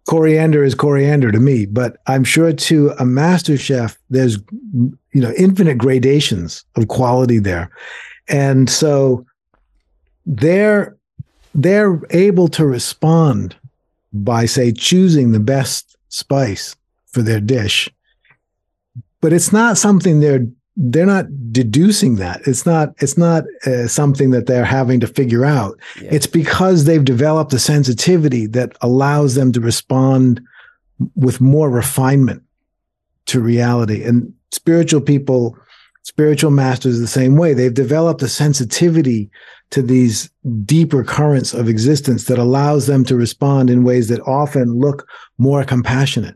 Coriander is coriander to me, but I'm sure to a master chef, there's you know infinite gradations of quality there, and so they're they're able to respond by say choosing the best spice for their dish, but it's not something they're they're not deducing that. It's not it's not uh, something that they're having to figure out. Yeah. it's because they've developed a sensitivity that allows them to respond with more refinement to reality. And spiritual people spiritual masters the same way they've developed a sensitivity to these deeper currents of existence that allows them to respond in ways that often look more compassionate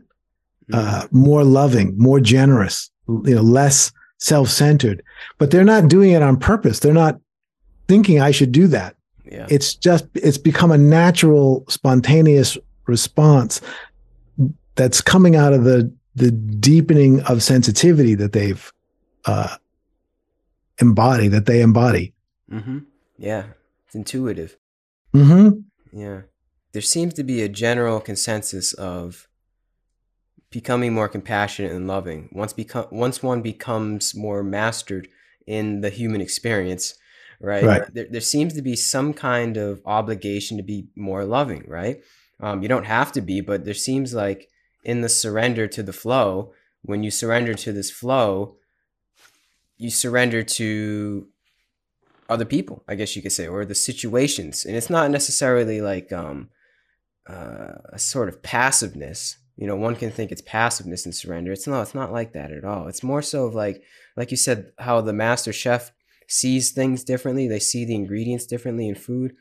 mm-hmm. uh, more loving more generous you know less self-centered, but they're not doing it on purpose. They're not thinking I should do that. Yeah. It's just it's become a natural, spontaneous response that's coming out of the the deepening of sensitivity that they've uh, embodied, that they embody. Mm-hmm. Yeah, it's intuitive. Mm-hmm. Yeah, there seems to be a general consensus of becoming more compassionate and loving. Once become once one becomes more mastered in the human experience, right? right. There, there seems to be some kind of obligation to be more loving, right? Um, you don't have to be, but there seems like in the surrender to the flow, when you surrender to this flow, you surrender to other people, I guess you could say, or the situations. And it's not necessarily like um, uh, a sort of passiveness, you know one can think it's passiveness and surrender. It's not it's not like that at all. It's more so of like like you said how the master chef sees things differently. They see the ingredients differently in food.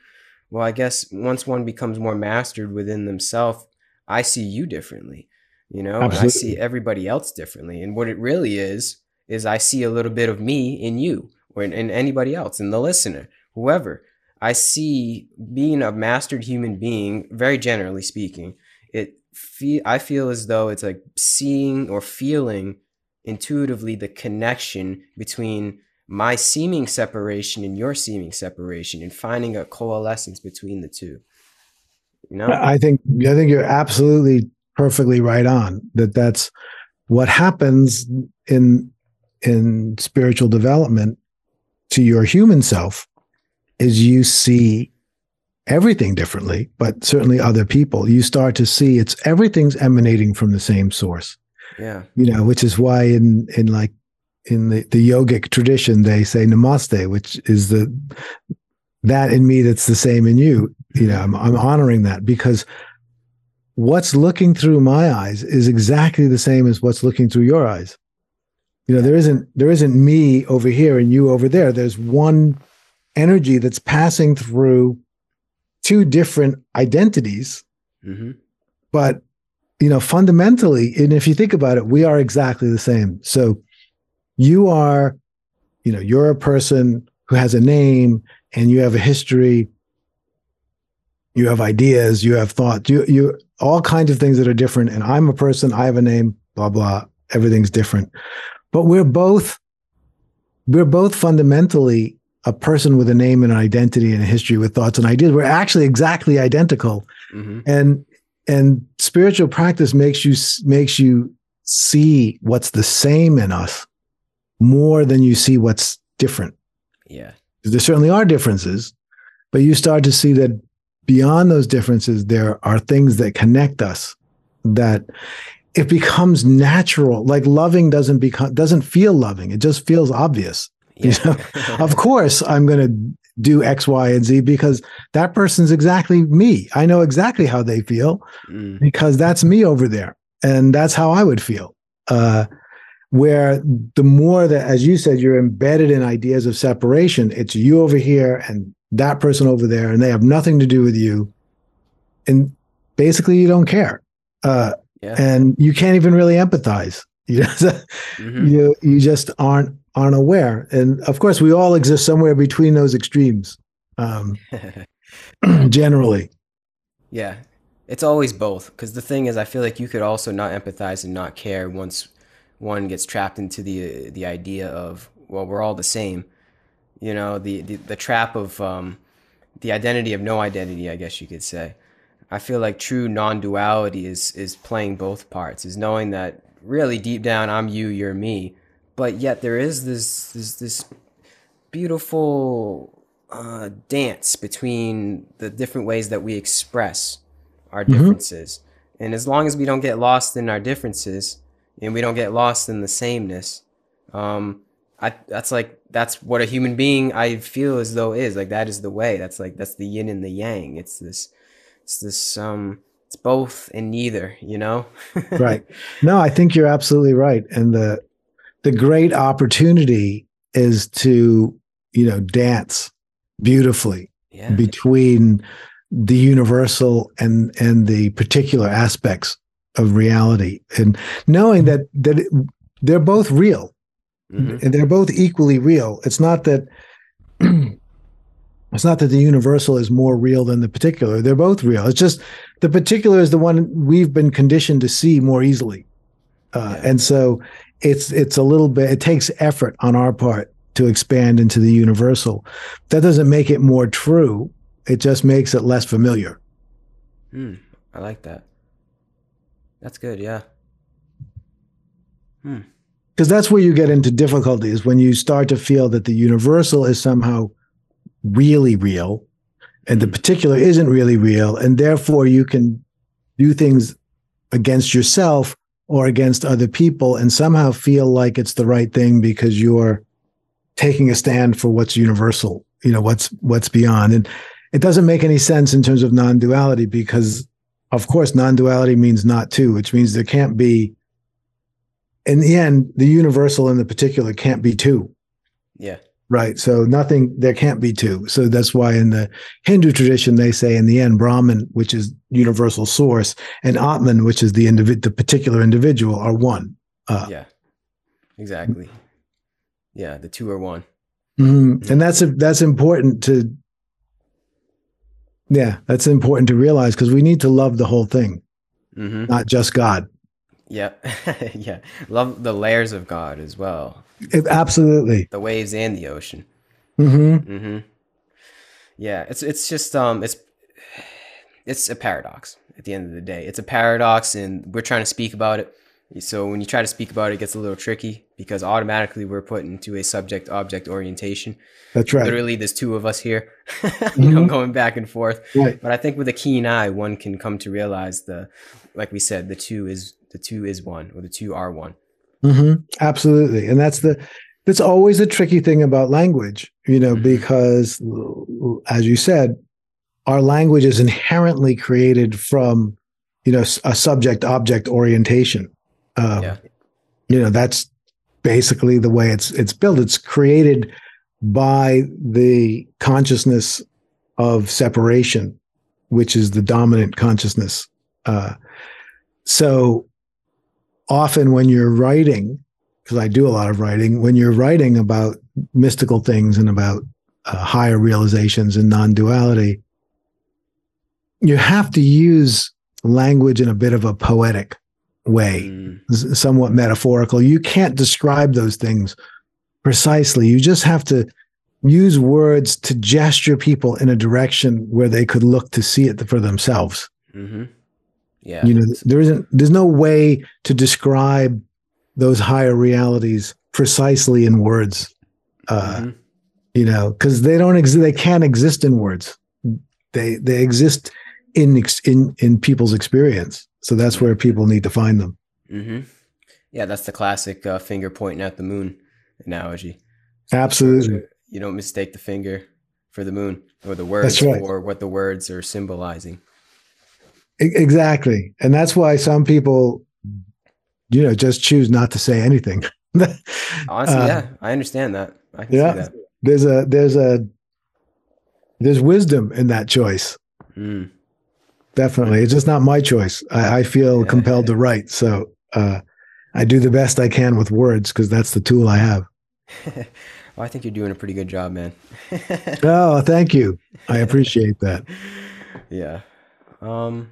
Well i guess once one becomes more mastered within themselves i see you differently you know? I see everybody else differently. And what it really is is i see a little bit of me in you or in, in anybody else in the listener whoever i see being a mastered human being very generally speaking it feel I feel as though it's like seeing or feeling intuitively the connection between my seeming separation and your seeming separation and finding a coalescence between the two. You know? I think I think you're absolutely perfectly right on that that's what happens in in spiritual development to your human self is you see everything differently, but certainly other people, you start to see it's everything's emanating from the same source. Yeah. You know, which is why in in like in the, the yogic tradition they say namaste, which is the that in me that's the same in you. You know, I'm, I'm honoring that because what's looking through my eyes is exactly the same as what's looking through your eyes. You know, there isn't there isn't me over here and you over there. There's one energy that's passing through two different identities, mm-hmm. but you know, fundamentally, and if you think about it, we are exactly the same. So you are, you know, you're a person who has a name and you have a history, you have ideas, you have thought, you you all kinds of things that are different. And I'm a person, I have a name, blah blah. Everything's different, but we're both we're both fundamentally a person with a name and an identity and a history with thoughts and ideas. We're actually exactly identical. Mm-hmm. And and spiritual practice makes you makes you see what's the same in us more than you see what's different. Yeah. There certainly are differences, but you start to see that beyond those differences, there are things that connect us that it becomes natural. Like loving doesn't become doesn't feel loving. It just feels obvious. *laughs* Yeah. You know? *laughs* of course, I'm going to do X, Y, and Z because that person's exactly me. I know exactly how they feel mm. because that's me over there. And that's how I would feel. Uh, where the more that, as you said, you're embedded in ideas of separation, it's you over here and that person over there, and they have nothing to do with you. And basically, you don't care. Uh, yeah. And you can't even really empathize. *laughs* You know, mm-hmm. you you just aren't aren't aware. And of course, we all exist somewhere between those extremes. Um, *laughs* *clears throat* generally. Yeah, it's always both. Because the thing is, I feel like you could also not empathize and not care once one gets trapped into the the idea of well, we're all the same. You know, the the, the trap of um, the identity of no identity, I guess you could say. I feel like true non-duality is is playing both parts, is knowing that really deep down I'm you, you're me, but yet there is this this this beautiful uh, dance between the different ways that we express our mm-hmm. differences. Mm-hmm. And as long as we don't get lost in our differences and we don't get lost in the sameness, um, I, that's like that's what a human being I feel as though is like that is the way. That's like that's the yin and the yang. It's this it's this um it's both and neither, you know? *laughs* right. No, I think you're absolutely right. And the the great opportunity is to, you know, dance beautifully yeah. between the universal and and the particular aspects of reality and knowing that that it, they're both real mm-hmm. and they're both equally real it's not that *clears throat* it's not that the universal is more real than the particular they're both real it's just the particular is the one we've been conditioned to see more easily uh, yeah. and so it's it's a little bit it takes effort on our part to expand into the universal that doesn't make it more true it just makes it less familiar. Hmm. I like that. That's good. Yeah. Hmm. Because that's where you get into difficulties when you start to feel that the universal is somehow really real and the particular isn't really real. And therefore you can do things against yourself or against other people and somehow feel like it's the right thing because you're taking a stand for what's universal, you know, what's what's beyond. And it doesn't make any sense in terms of non-duality because of course non-duality means not two which means there can't be in the end the universal and the particular can't be two yeah right. So nothing there can't be two. So that's why in the hindu tradition they say in the end brahman which is universal source and atman which is the individ the particular individual are one. Uh, yeah. Exactly. Yeah the two are one. Mm-hmm. and that's a, that's important to yeah, that's important to realize because we need to love the whole thing, mm-hmm. not just God. Yeah, *laughs* yeah. Love the layers of God as well. It, absolutely. The waves and the ocean. Mm-hmm. Mm-hmm. Yeah, it's it's just um it's it's a paradox at the end of the day. It's a paradox, and we're trying to speak about it so when you try to speak about it, it gets a little tricky because automatically we're put into a subject object orientation. That's right. Literally, there's two of us here, *laughs* mm-hmm. know, going back and forth. Right. But I think with a keen eye, one can come to realize the, like we said, the two is the two is one, or the two are one. Mm-hmm. Absolutely, and that's the that's always a tricky thing about language, you know, mm-hmm. because as you said, our language is inherently created from you know a subject object orientation um, yeah. You know, that's basically the way it's it's built. It's created by the consciousness of separation, which is the dominant consciousness. Uh, so often when you're writing, because I do a lot of writing, when you're writing about mystical things and about uh, higher realizations and non-duality, you have to use language in a bit of a poetic way, mm. somewhat metaphorical. You can't describe those things precisely. You just have to use words to gesture people in a direction where they could look to see it for themselves. Mm-hmm. Yeah. You know, there isn't, there's no way to describe those higher realities precisely in words. Uh, mm-hmm. You know, because they don't exist, they can't exist in words. They they exist in in in people's experience. So that's where people need to find them. Mm-hmm. Yeah, that's the classic uh, finger pointing at the moon analogy. Absolutely. You don't mistake the finger for the moon or the words right. for what the words are symbolizing. Exactly. And that's why some people, you know, just choose not to say anything. *laughs* Honestly, uh, yeah, I understand that. I can yeah, that. There's a, there's a, there's wisdom in that choice. Mm. Definitely. It's just not my choice. I, I feel yeah, compelled yeah. to write. So, uh, I do the best I can with words because that's the tool I have. *laughs* well, I think you're doing a pretty good job, man. *laughs* oh, thank you. I appreciate that. Yeah. Um,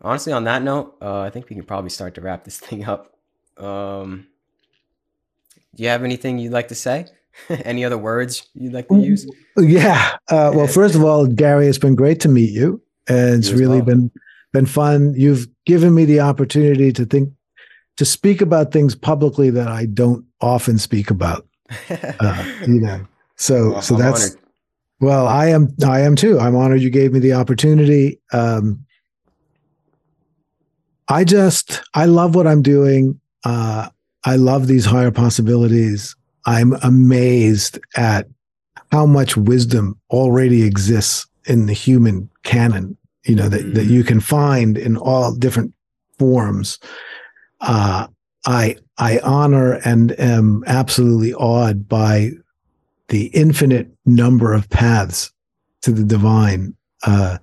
honestly, on that note, uh, I think we can probably start to wrap this *laughs* thing up. Um, do you have anything you'd like to say? *laughs* Any other words you'd like to use? Yeah. Uh, well, first of all, Gary, it's been great to meet you, and it's really well. been been fun. You've given me the opportunity to think to speak about things publicly that I don't often speak about. *laughs* Uh, you know, so well, so I'm that's honored. well, I am I am too. I'm honored you gave me the opportunity. Um, I just I love what I'm doing. Uh, I love these higher possibilities. I'm amazed at how much wisdom already exists in the human canon. You know that mm-hmm. that you can find in all different forms uh, I I honor and am absolutely awed by the infinite number of paths to the divine. Uh,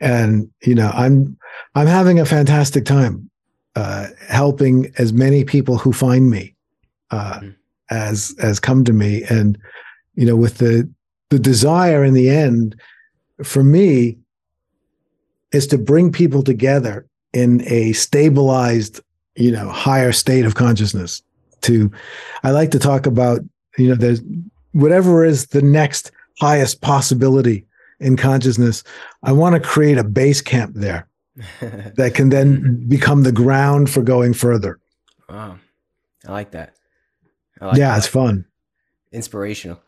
and you know, I'm I'm having a fantastic time uh, helping as many people who find me uh, mm-hmm. as as come to me, and you know, with the the desire in the end for me is to bring people together in a stabilized you know higher state of consciousness to i like to talk about you know there's whatever is the next highest possibility in consciousness i want to create a base camp there *laughs* that can then become the ground for going further. Wow. I like that. I like yeah that. it's fun. Inspirational.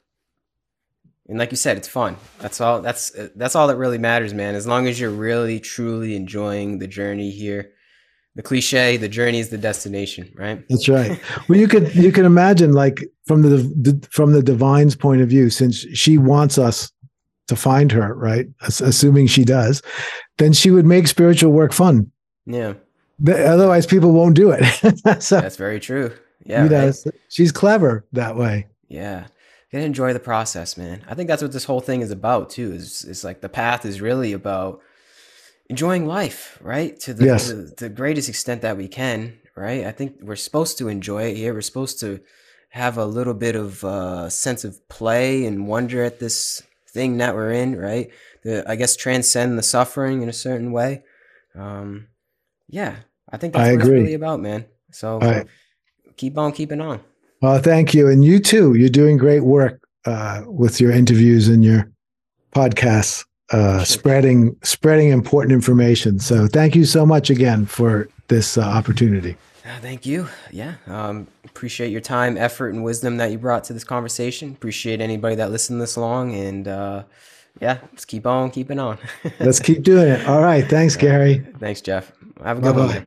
And like you said it's fun. That's all that's that's all that really matters man. As long as you're really truly enjoying the journey here. The cliche the journey is the destination right? That's right. *laughs* Well you could you can imagine like from the, the, from the divine's point of view since she wants us to find her right? Assuming she does then she would make spiritual work fun yeah but otherwise people won't do it *laughs* so that's very true yeah you know, right? she's clever that way yeah you gotta enjoy the process man i think that's what this whole thing is about too is it's like the path is really about enjoying life, right? To the, yes. to the greatest extent that we can, right? I think we're supposed to enjoy it here. We're supposed to have a little bit of uh, sense of play and wonder at this thing that we're in, right? The, I guess transcend the suffering in a certain way. Um, yeah, I think that's I what agree. it's really about, man. So keep on keeping on. Well, thank you, and you too. You're doing great work uh, with your interviews and your podcasts uh, spreading spreading important information. So thank you so much again for this uh, opportunity. Uh, thank you. Yeah, um, appreciate your time, effort, and wisdom that you brought to this conversation. Appreciate anybody that listened this long, and uh, yeah, let's keep on keeping on. let's keep doing it. All right. Thanks, Gary. Thanks, Jeff. Have a good Bye-bye. one.